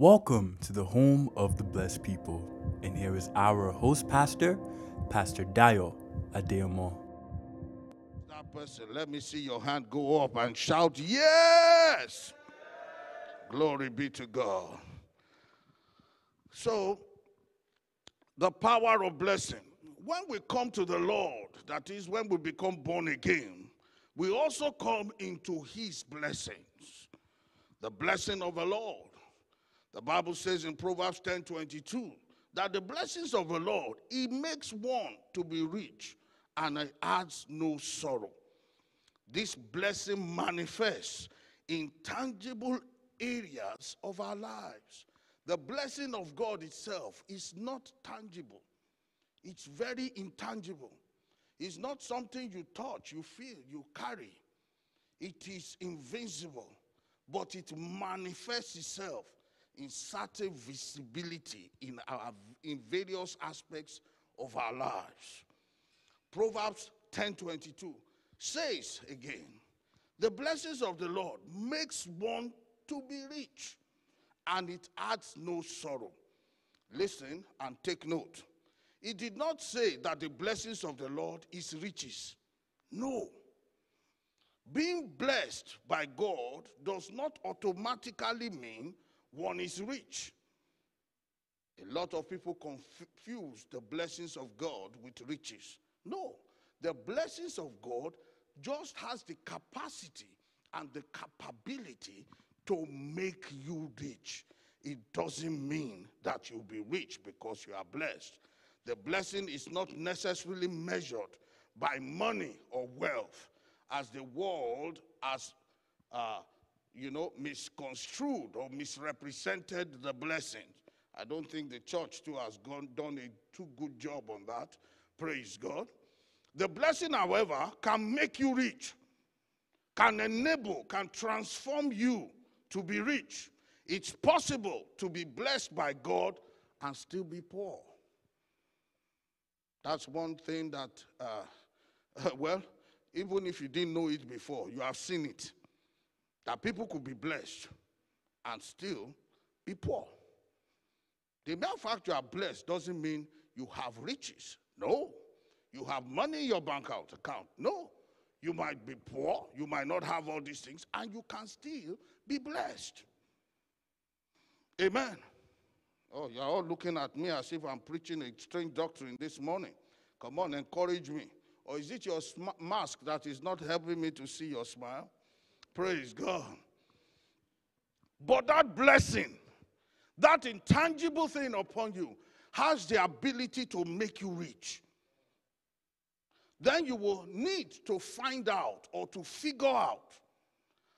Welcome to the home of the blessed people. And here is our host pastor, Pastor Dayo Adeyemo. That person, let me see your hand go up and shout, Yes! Glory be to God. So, the power of blessing. When we come to the Lord, that is when we become born again, we also come into His blessings. The blessing of the Lord. The Bible says in Proverbs 10 22 that the blessings of the Lord, He makes one to be rich and it adds no sorrow. This blessing manifests in tangible areas of our lives. The blessing of God itself is not tangible, it's very intangible. It's not something you touch, you feel, you carry. It is invincible, but it manifests itself in certain visibility in, our, in various aspects of our lives. Proverbs 10:22 says again, the blessings of the Lord makes one to be rich, and it adds no sorrow. Listen and take note. It did not say that the blessings of the Lord is riches. No. Being blessed by God does not automatically mean one is rich. A lot of people confuse the blessings of God with riches. No, the blessings of God just has the capacity and the capability to make you rich. It doesn't mean that you'll be rich because you are blessed. The blessing is not necessarily measured by money or wealth, as the world has, uh, you know, misconstrued or misrepresented the blessing. I don't think the church too has gone, done a too good job on that. Praise God. The blessing, however, can make you rich, can enable, can transform you to be rich. It's possible to be blessed by God and still be poor. That's one thing that, uh, well, even if you didn't know it before, you have seen it. That people could be blessed and still be poor. The mere fact you are blessed doesn't mean you have riches. No. You have money in your bank account. No. You might be poor, you might not have all these things, and you can still be blessed. Amen. Oh, you're all looking at me as if I'm preaching a strange doctrine this morning. Come on, encourage me. Or is it your sm- mask that is not helping me to see your smile? Praise God. But that blessing, that intangible thing upon you, has the ability to make you rich. Then you will need to find out or to figure out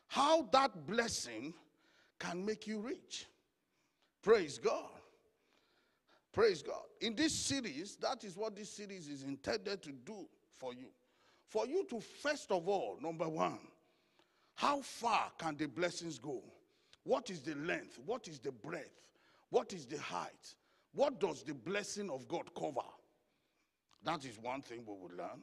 how that blessing can make you rich. Praise God. Praise God. In this series, that is what this series is intended to do for you. For you to, first of all, number one, how far can the blessings go? What is the length? What is the breadth? What is the height? What does the blessing of God cover? That is one thing we will learn.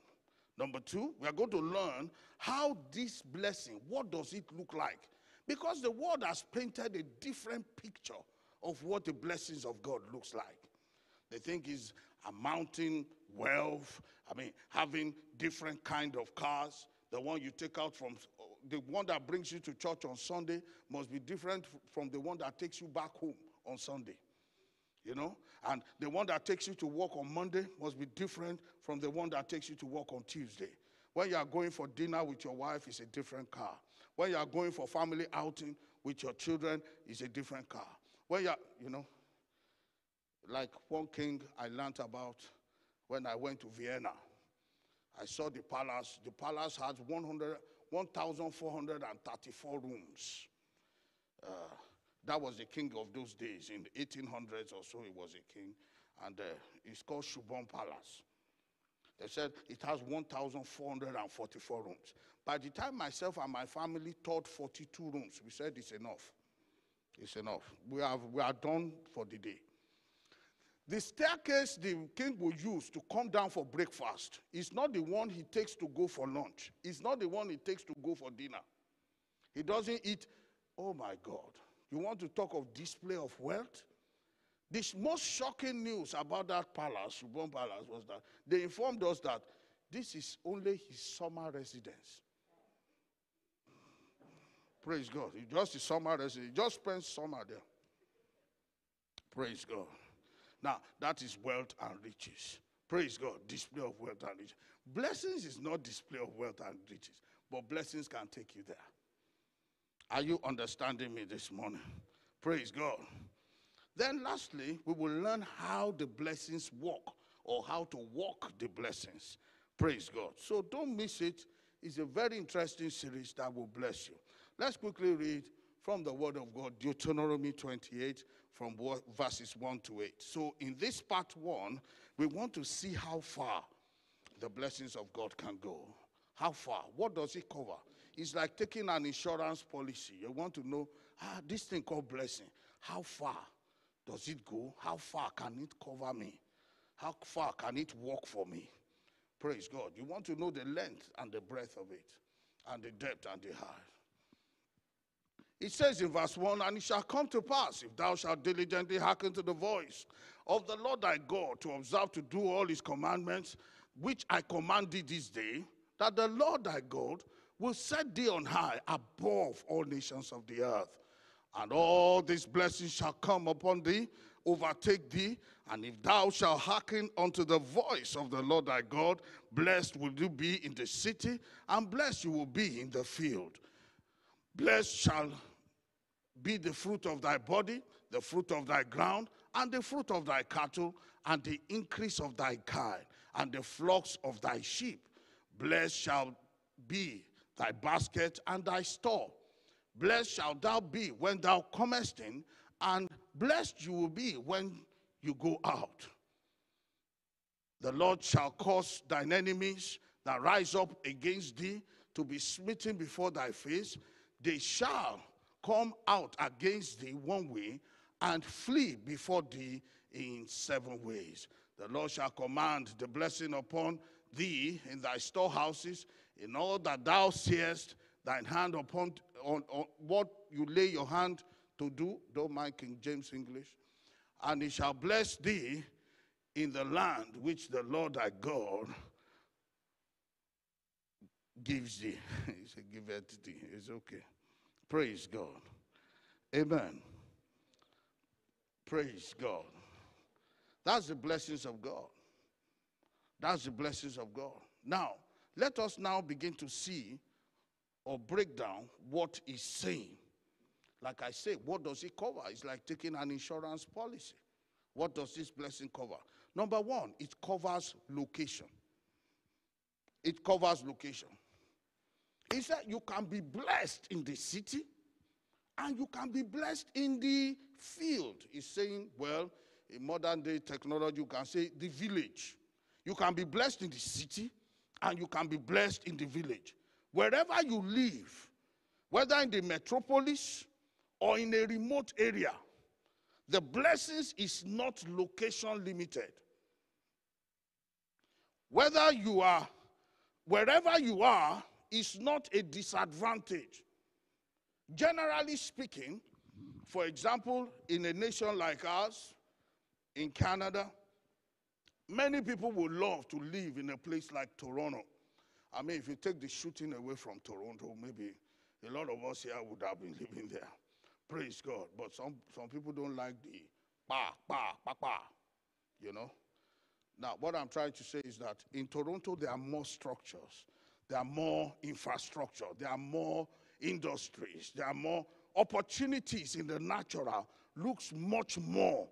Number two, we are going to learn how this blessing, what does it look like? Because the world has painted a different picture of what the blessings of God looks like. They think is amounting wealth. I mean, having different kind of cars. The one you take out from the one that brings you to church on Sunday must be different from the one that takes you back home on Sunday. You know? And the one that takes you to work on Monday must be different from the one that takes you to work on Tuesday. When you are going for dinner with your wife, it's a different car. When you are going for family outing with your children, it's a different car. When you are, you know, like one king I learned about when I went to Vienna. I saw the palace. The palace has 100, 1,434 rooms. Uh, that was the king of those days. In the 1800s or so, he was a king. And uh, it's called Schönbrunn Palace. They said it has 1,444 rooms. By the time myself and my family taught 42 rooms, we said it's enough. It's enough. We, have, we are done for the day. The staircase the king will use to come down for breakfast is not the one he takes to go for lunch. It's not the one he takes to go for dinner. He doesn't eat. Oh my God. You want to talk of display of wealth? The most shocking news about that palace, Schönbrunn Palace, was that they informed us that this is only his summer residence. Praise God. He just his summer residence. He just spends summer there. Praise God. Now, that is wealth and riches. Praise God. Display of wealth and riches. Blessings is not display of wealth and riches, but blessings can take you there. Are you understanding me this morning? Praise God. Then, lastly, we will learn how the blessings work or how to walk the blessings. Praise God. So, don't miss it. It's a very interesting series that will bless you. Let's quickly read from the Word of God, Deuteronomy 28, from verses 1 to 8. So, in this part one, we want to see how far the blessings of God can go. How far? What does it cover? It's like taking an insurance policy. You want to know, ah, this thing called blessing, how far does it go? How far can it cover me? How far can it work for me? Praise God. You want to know the length and the breadth of it, and the depth and the height. It says in verse 1 And it shall come to pass, if thou shalt diligently hearken to the voice of the Lord thy God, to observe to do all his commandments, which I command thee this day, that the Lord thy God will set thee on high above all nations of the earth. And all these blessings shall come upon thee, overtake thee, and if thou shalt hearken unto the voice of the Lord thy God, blessed will you be in the city, and blessed you will be in the field. Blessed shall be the fruit of thy body, the fruit of thy ground, and the fruit of thy cattle, and the increase of thy kind, and the flocks of thy sheep. Blessed shall be thy basket and thy store. Blessed shalt thou be when thou comest in, and blessed you will be when you go out. The Lord shall cause thine enemies that rise up against thee to be smitten before thy face. They shall come out against thee one way and flee before thee in seven ways. The Lord shall command the blessing upon thee in thy storehouses, in all that thou seest thine hand upon on, on what you lay your hand to do. Don't mind King James English. And he shall bless thee in the land which the Lord thy God gives thee. he said, Give it to thee. It's okay. Praise God. Amen. Praise God. That's the blessings of God. That's the blessings of God. Now, let us now begin to see or break down what he's saying. Like I say, what does it cover? It's like taking an insurance policy. What does this blessing cover? Number one, it covers location. It covers location. He said you can be blessed in the city and you can be blessed in the field. He's saying, well, in modern day technology, you can say the village. You can be blessed in the city and you can be blessed in the village. Wherever you live, whether in the metropolis or in a remote area, the blessings is not location limited. Whether you are, wherever you are, is not a disadvantage. Generally speaking, for example, in a nation like ours, in Canada, many people would love to live in a place like Toronto. I mean, if you take the shooting away from Toronto, maybe a lot of us here would have been living there. Praise God. But some, some people don't like the pa, pa, pa, pa, you know. Now, what I'm trying to say is that in Toronto, there are more structures, there are more infrastructure, there are more industries, there are more opportunities in the natural, looks much more.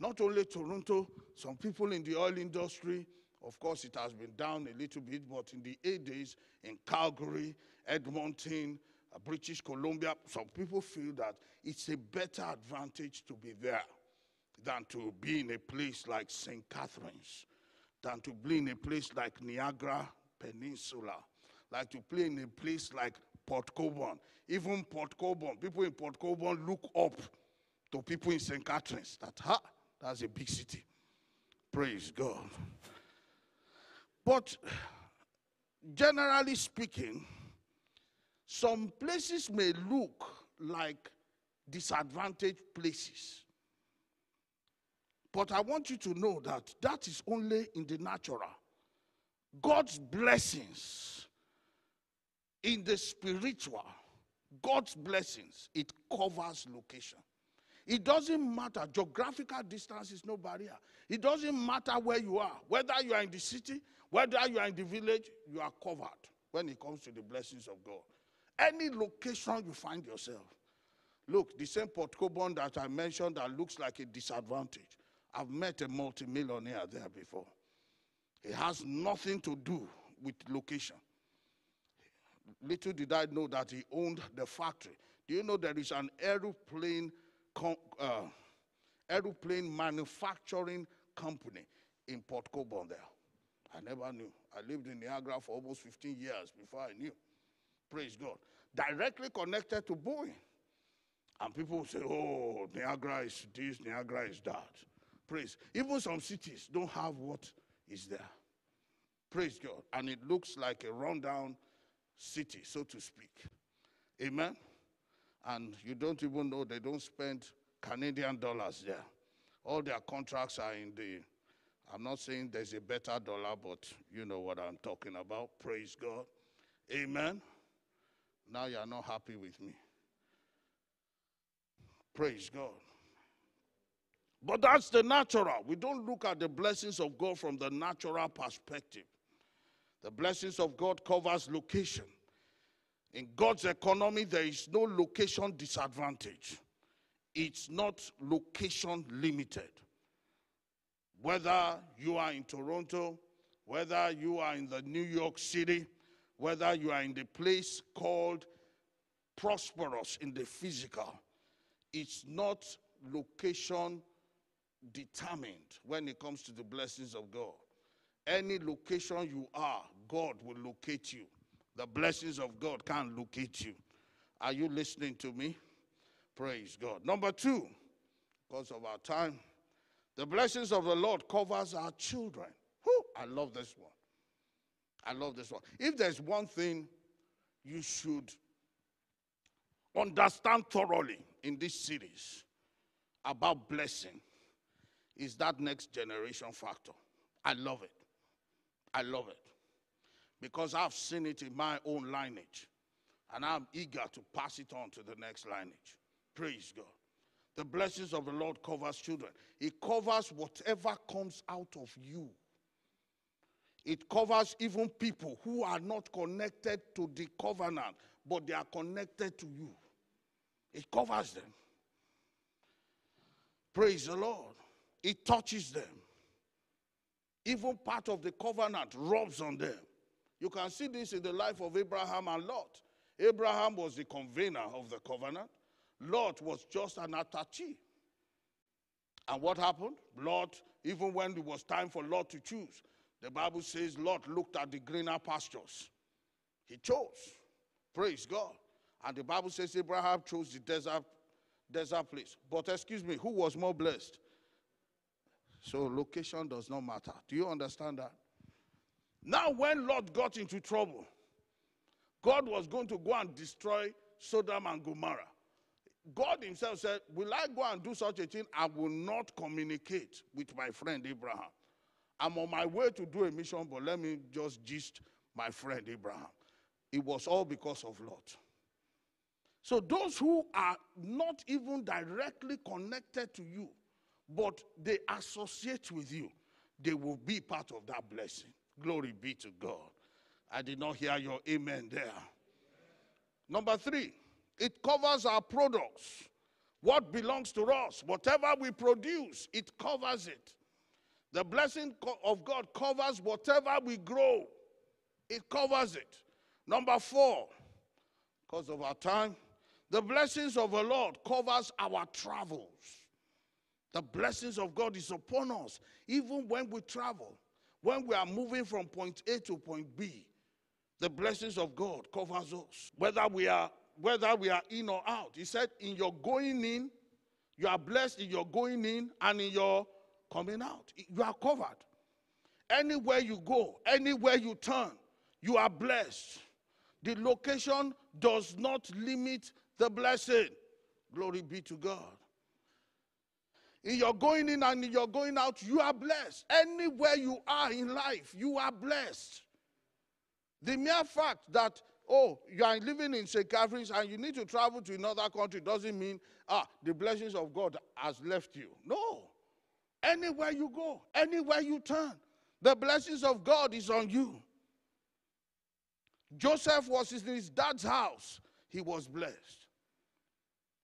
Not only Toronto, some people in the oil industry, of course, it has been down a little bit, but in the eight days in Calgary, Edmonton, uh, British Columbia, some people feel that it's a better advantage to be there than to be in a place like St. Catharines, than to be in a place like Niagara Peninsula, like to play in a place like Port Colborne. Even Port Colborne, people in Port Colborne look up to people in St. Catharines that, ha, that's a big city. Praise God. But generally speaking, some places may look like disadvantaged places. But I want you to know that that is only in the natural. God's blessings in the spiritual, God's blessings, it covers location. It doesn't matter. Geographical distance is no barrier. It doesn't matter where you are, whether you are in the city, whether you are in the village, you are covered when it comes to the blessings of God. Any location you find yourself. Look, the same Port Colborne that I mentioned that looks like a disadvantage. I've met a multimillionaire there before. It has nothing to do with location. Little did I know that he owned the factory. Do you know there is an aeroplane, uh, aeroplane manufacturing company in Port Colborne there? I never knew. I lived in Niagara for almost 15 years before I knew. Praise God. Directly connected to Boeing. And people say, oh, Niagara is this, Niagara is that. Praise. Even some cities don't have what is there. Praise God. And it looks like a rundown city, so to speak. Amen. And you don't even know they don't spend Canadian dollars there. All their contracts are in the, I'm not saying there's a better dollar, but you know what I'm talking about. Praise God. Amen. Now you're not happy with me. Praise God. But that's the natural. We don't look at the blessings of God from the natural perspective. The blessings of God covers location. In God's economy, there is no location disadvantage. It's not location limited. Whether you are in Toronto, whether you are in the New York City, whether you are in the place called prosperous in the physical, it's not location determined when it comes to the blessings of God. Any location you are, God will locate you. The blessings of God can't locate you. Are you listening to me? Praise God. Number two, because of our time, the blessings of the Lord covers our children. Whew, I love this one. I love this one. If there's one thing you should understand thoroughly in this series about blessing, is that next generation factor. I love it. I love it. Because I've seen it in my own lineage. And I'm eager to pass it on to the next lineage. Praise God. The blessings of the Lord covers children. It covers whatever comes out of you. It covers even people who are not connected to the covenant, but they are connected to you. It covers them. Praise the Lord. It touches them. Even part of the covenant rubs on them. You can see this in the life of Abraham and Lot. Abraham was the convener of the covenant, Lot was just an attachee. And what happened? Lot, even when it was time for Lot to choose, the Bible says Lot looked at the greener pastures. He chose. Praise God. And the Bible says Abraham chose the desert, desert place. But excuse me, who was more blessed? So location does not matter. Do you understand that? Now, when Lot got into trouble, God was going to go and destroy Sodom and Gomorrah. God Himself said, Will I go and do such a thing? I will not communicate with my friend Abraham. I'm on my way to do a mission, but let me just gist my friend Abraham. It was all because of Lot. So, those who are not even directly connected to you, but they associate with you, they will be part of that blessing. Glory be to God. I did not hear your amen there. Number three, it covers our products. What belongs to us, whatever we produce, it covers it. The blessing of God covers whatever we grow, it covers it. Number four, because of our time, the blessings of the Lord covers our travels. The blessings of God is upon us even when we travel. When we are moving from point A to point B, the blessings of God covers us. Whether we are whether we are in or out. He said, in your going in, you are blessed in your going in and in your coming out. You are covered. Anywhere you go, anywhere you turn, you are blessed. The location does not limit the blessing. Glory be to God. In your going in and in your going out, you are blessed. Anywhere you are in life, you are blessed. The mere fact that, oh, you are living in St. Catharines and you need to travel to another country doesn't mean, ah, the blessings of God has left you. No. Anywhere you go, anywhere you turn, the blessings of God is on you. Joseph was in his dad's house. He was blessed.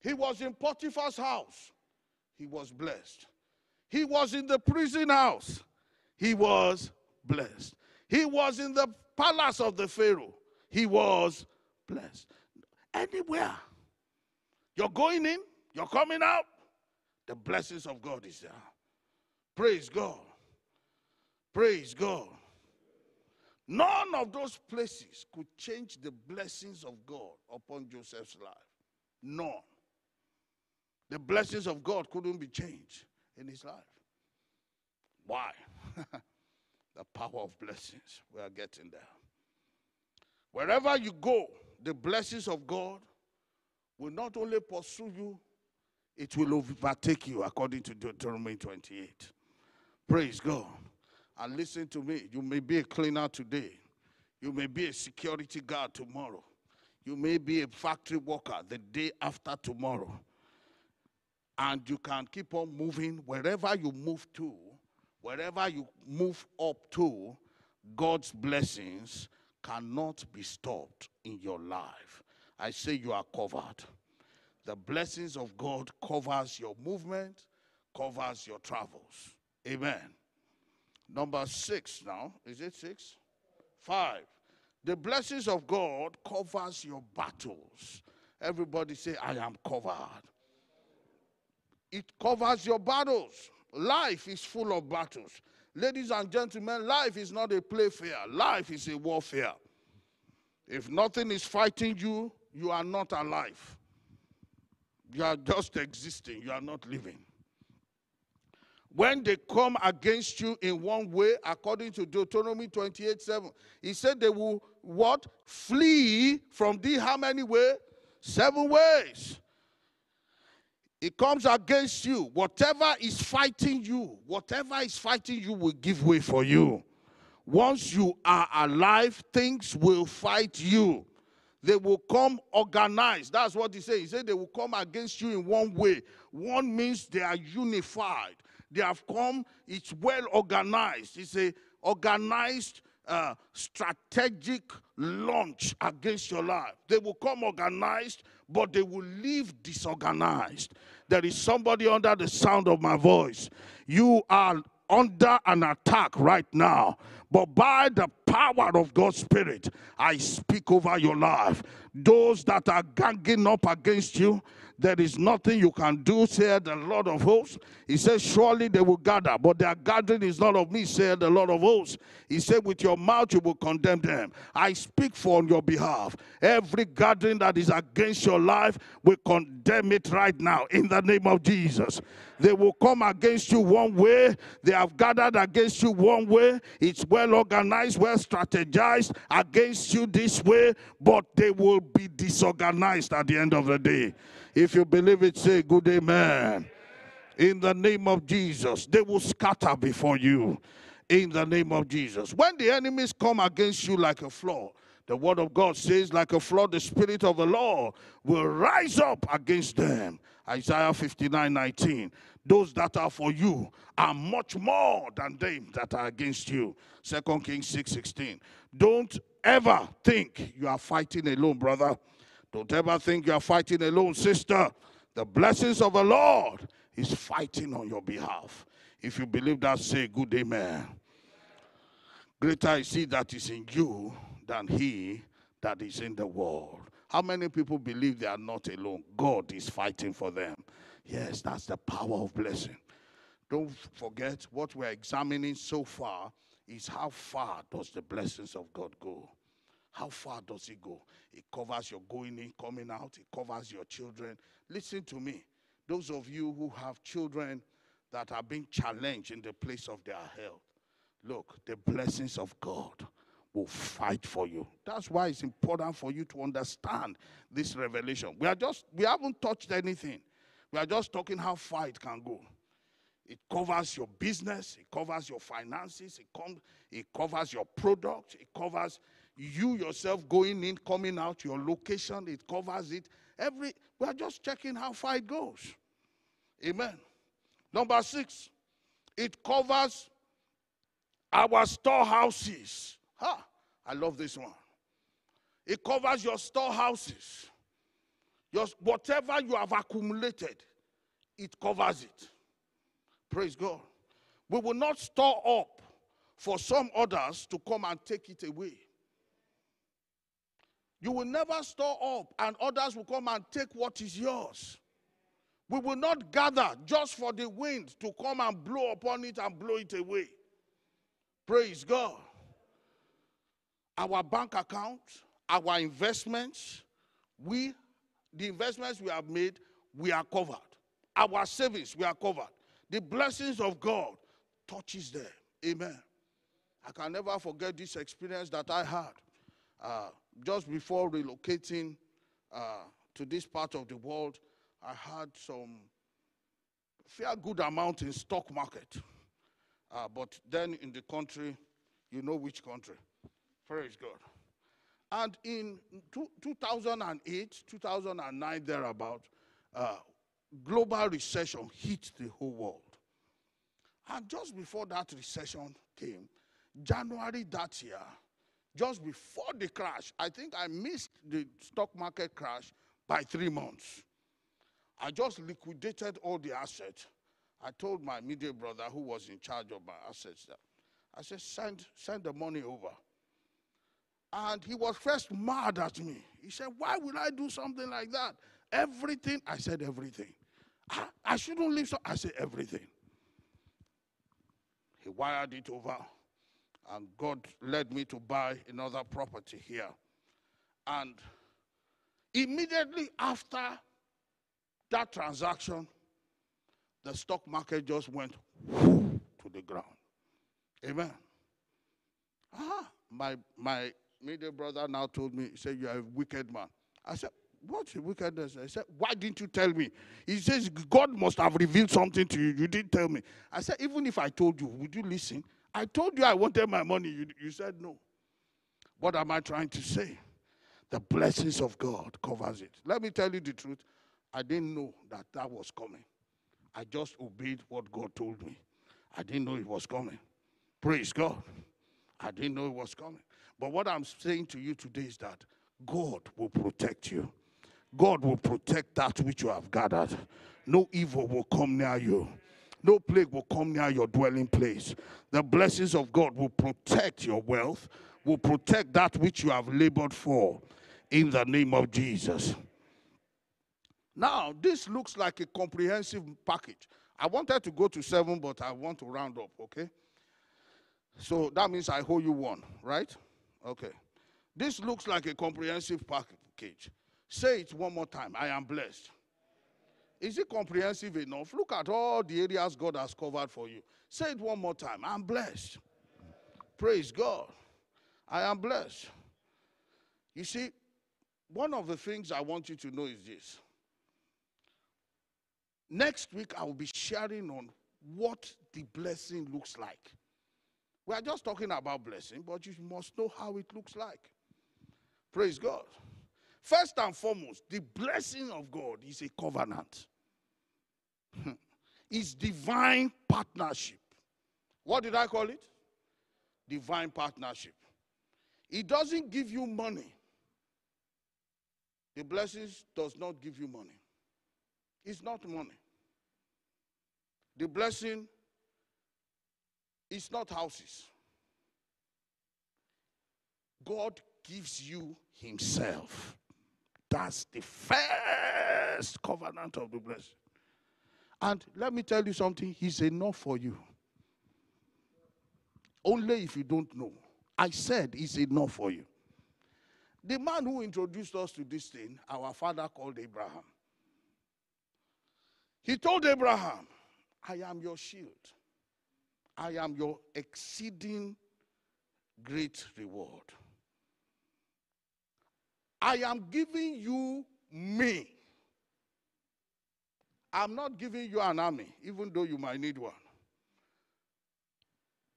He was in Potiphar's house he was blessed. He was in the prison house, he was blessed. He was in the palace of the Pharaoh, he was blessed. Anywhere you're going in, you're coming out, the blessings of God is there. Praise God. Praise God. None of those places could change the blessings of God upon Joseph's life. None. The blessings of God couldn't be changed in his life. Why? the power of blessings. We are getting there. Wherever you go, the blessings of God will not only pursue you, it will overtake you, according to Deuteronomy 28. Praise God. And listen to me. You may be a cleaner today. You may be a security guard tomorrow. You may be a factory worker the day after tomorrow and you can keep on moving wherever you move to, wherever you move up to, God's blessings cannot be stopped in your life. I say you are covered. The blessings of God covers your movement, covers your travels. Amen. Number 6 now, is it 6? 5. The blessings of God covers your battles. Everybody say I am covered it covers your battles. Life is full of battles. Ladies and gentlemen, life is not a playfair, life is a warfare. If nothing is fighting you, you are not alive. You are just existing, you are not living. When they come against you in one way, according to Deuteronomy 28 7, he said they will what? Flee from thee how many ways? Seven ways. It comes against you. Whatever is fighting you, whatever is fighting you will give way for you. Once you are alive, things will fight you. They will come organized. That's what he said. He said they will come against you in one way. One means they are unified. They have come, it's well organized. It's a organized uh, strategic launch against your life. They will come organized, but they will leave disorganized. There is somebody under the sound of my voice. You are under an attack right now. But by the power of God's Spirit, I speak over your life. Those that are ganging up against you, there is nothing you can do, said the Lord of hosts. He says, Surely they will gather, but their gathering is not of me, said the Lord of hosts. He said, With your mouth you will condemn them. I speak for on your behalf. Every gathering that is against your life, we condemn it right now in the name of Jesus. They will come against you one way. They have gathered against you one way. It's well organized, well strategized against you this way, but they will be disorganized at the end of the day. If you believe it, say good amen. In the name of Jesus, they will scatter before you. In the name of Jesus. When the enemies come against you like a flood, the word of God says, like a flood, the spirit of the Lord will rise up against them. Isaiah 59 19. Those that are for you are much more than them that are against you. Second Kings 6 16. Don't ever think you are fighting alone, brother. Don't ever think you are fighting alone, sister. The blessings of the Lord is fighting on your behalf. If you believe that, say good amen. Greater is he that is in you than he that is in the world. How many people believe they are not alone? God is fighting for them. Yes, that's the power of blessing. Don't forget what we're examining so far is how far does the blessings of God go? How far does it go? It covers your going in, coming out, it covers your children. Listen to me. Those of you who have children that are being challenged in the place of their health, look, the blessings of God will fight for you. That's why it's important for you to understand this revelation. We are just we haven't touched anything. We are just talking how far it can go. It covers your business, it covers your finances, it, com- it covers your product, it covers you yourself going in, coming out, your location, it covers it. Every we are just checking how far it goes. Amen. Number six, it covers our storehouses. Ha! I love this one. It covers your storehouses. Your, whatever you have accumulated, it covers it. Praise God. We will not store up for some others to come and take it away. You will never store up and others will come and take what is yours. We will not gather just for the wind to come and blow upon it and blow it away. Praise God. Our bank account, our investments, we, the investments we have made, we are covered. Our savings, we are covered. The blessings of God touches them. Amen. I can never forget this experience that I had uh, just before relocating uh, to this part of the world. I had some fair good amount in stock market. Uh, but then in the country, you know which country. Praise God. And in two, 2008, 2009, thereabout, uh, global recession hit the whole world. And just before that recession came, January that year, just before the crash, I think I missed the stock market crash by three months. I just liquidated all the assets. I told my middle brother who was in charge of my assets that I said, send, send the money over. And he was first mad at me. He said, Why would I do something like that? Everything. I said, Everything. I, I shouldn't leave so. I said, Everything. He wired it over. And God led me to buy another property here. And immediately after that transaction, the stock market just went to the ground. Amen. Ah, my my middle brother now told me, he said, You are a wicked man. I said, What's wickedness? I said, Why didn't you tell me? He says, God must have revealed something to you. You didn't tell me. I said, Even if I told you, would you listen? I told you I wanted my money. You, you said no. What am I trying to say? The blessings of God covers it. Let me tell you the truth. I didn't know that that was coming. I just obeyed what God told me. I didn't know it was coming. Praise God. I didn't know it was coming. But what I'm saying to you today is that God will protect you. God will protect that which you have gathered. No evil will come near you. No plague will come near your dwelling place. The blessings of God will protect your wealth, will protect that which you have labored for in the name of Jesus. Now, this looks like a comprehensive package. I wanted to go to seven, but I want to round up, okay? So that means I owe you one, right? Okay. This looks like a comprehensive package. Say it one more time. I am blessed. Is it comprehensive enough? Look at all the areas God has covered for you. Say it one more time. I'm blessed. Praise God. I am blessed. You see, one of the things I want you to know is this. Next week, I will be sharing on what the blessing looks like. We are just talking about blessing, but you must know how it looks like. Praise God. First and foremost, the blessing of God is a covenant. Hmm. it's divine partnership. What did I call it? Divine partnership. It doesn't give you money. The blessings does not give you money. It's not money. The blessing is not houses. God gives you Himself. That's the first covenant of the blessing. And let me tell you something, He's enough for you. Only if you don't know. I said He's enough for you. The man who introduced us to this thing, our father called Abraham. He told Abraham, I am your shield. I am your exceeding great reward. I am giving you me. I'm not giving you an army, even though you might need one.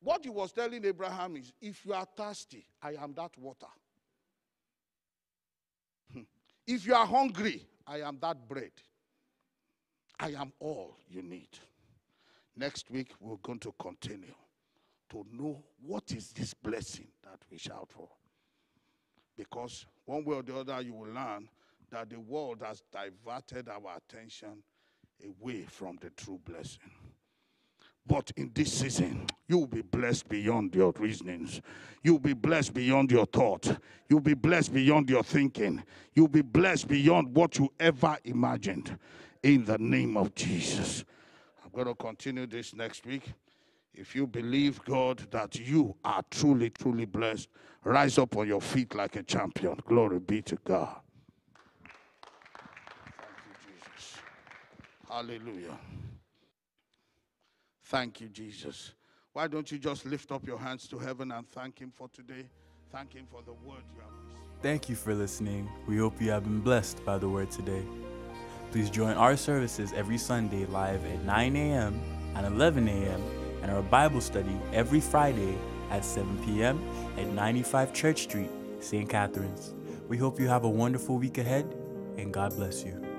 What he was telling Abraham is if you are thirsty, I am that water. Hmm. If you are hungry, I am that bread. I am all you need. Next week, we're going to continue to know what is this blessing that we shout for. Because one way or the other, you will learn that the world has diverted our attention away from the true blessing. But in this season, you will be blessed beyond your reasonings. You'll be blessed beyond your thought. You'll be blessed beyond your thinking. You'll be blessed beyond what you ever imagined. In the name of Jesus. I'm going to continue this next week. If you believe, God, that you are truly, truly blessed, rise up on your feet like a champion. Glory be to God. Thank you, Jesus. Hallelujah. Thank you, Jesus. Why don't you just lift up your hands to heaven and thank Him for today? Thank Him for the word you have received. Thank you for listening. We hope you have been blessed by the word today. Please join our services every Sunday live at 9 a.m. and 11 a.m. and our Bible study every Friday at 7 p.m. at 95 Church Street, St. Catharines. We hope you have a wonderful week ahead and God bless you.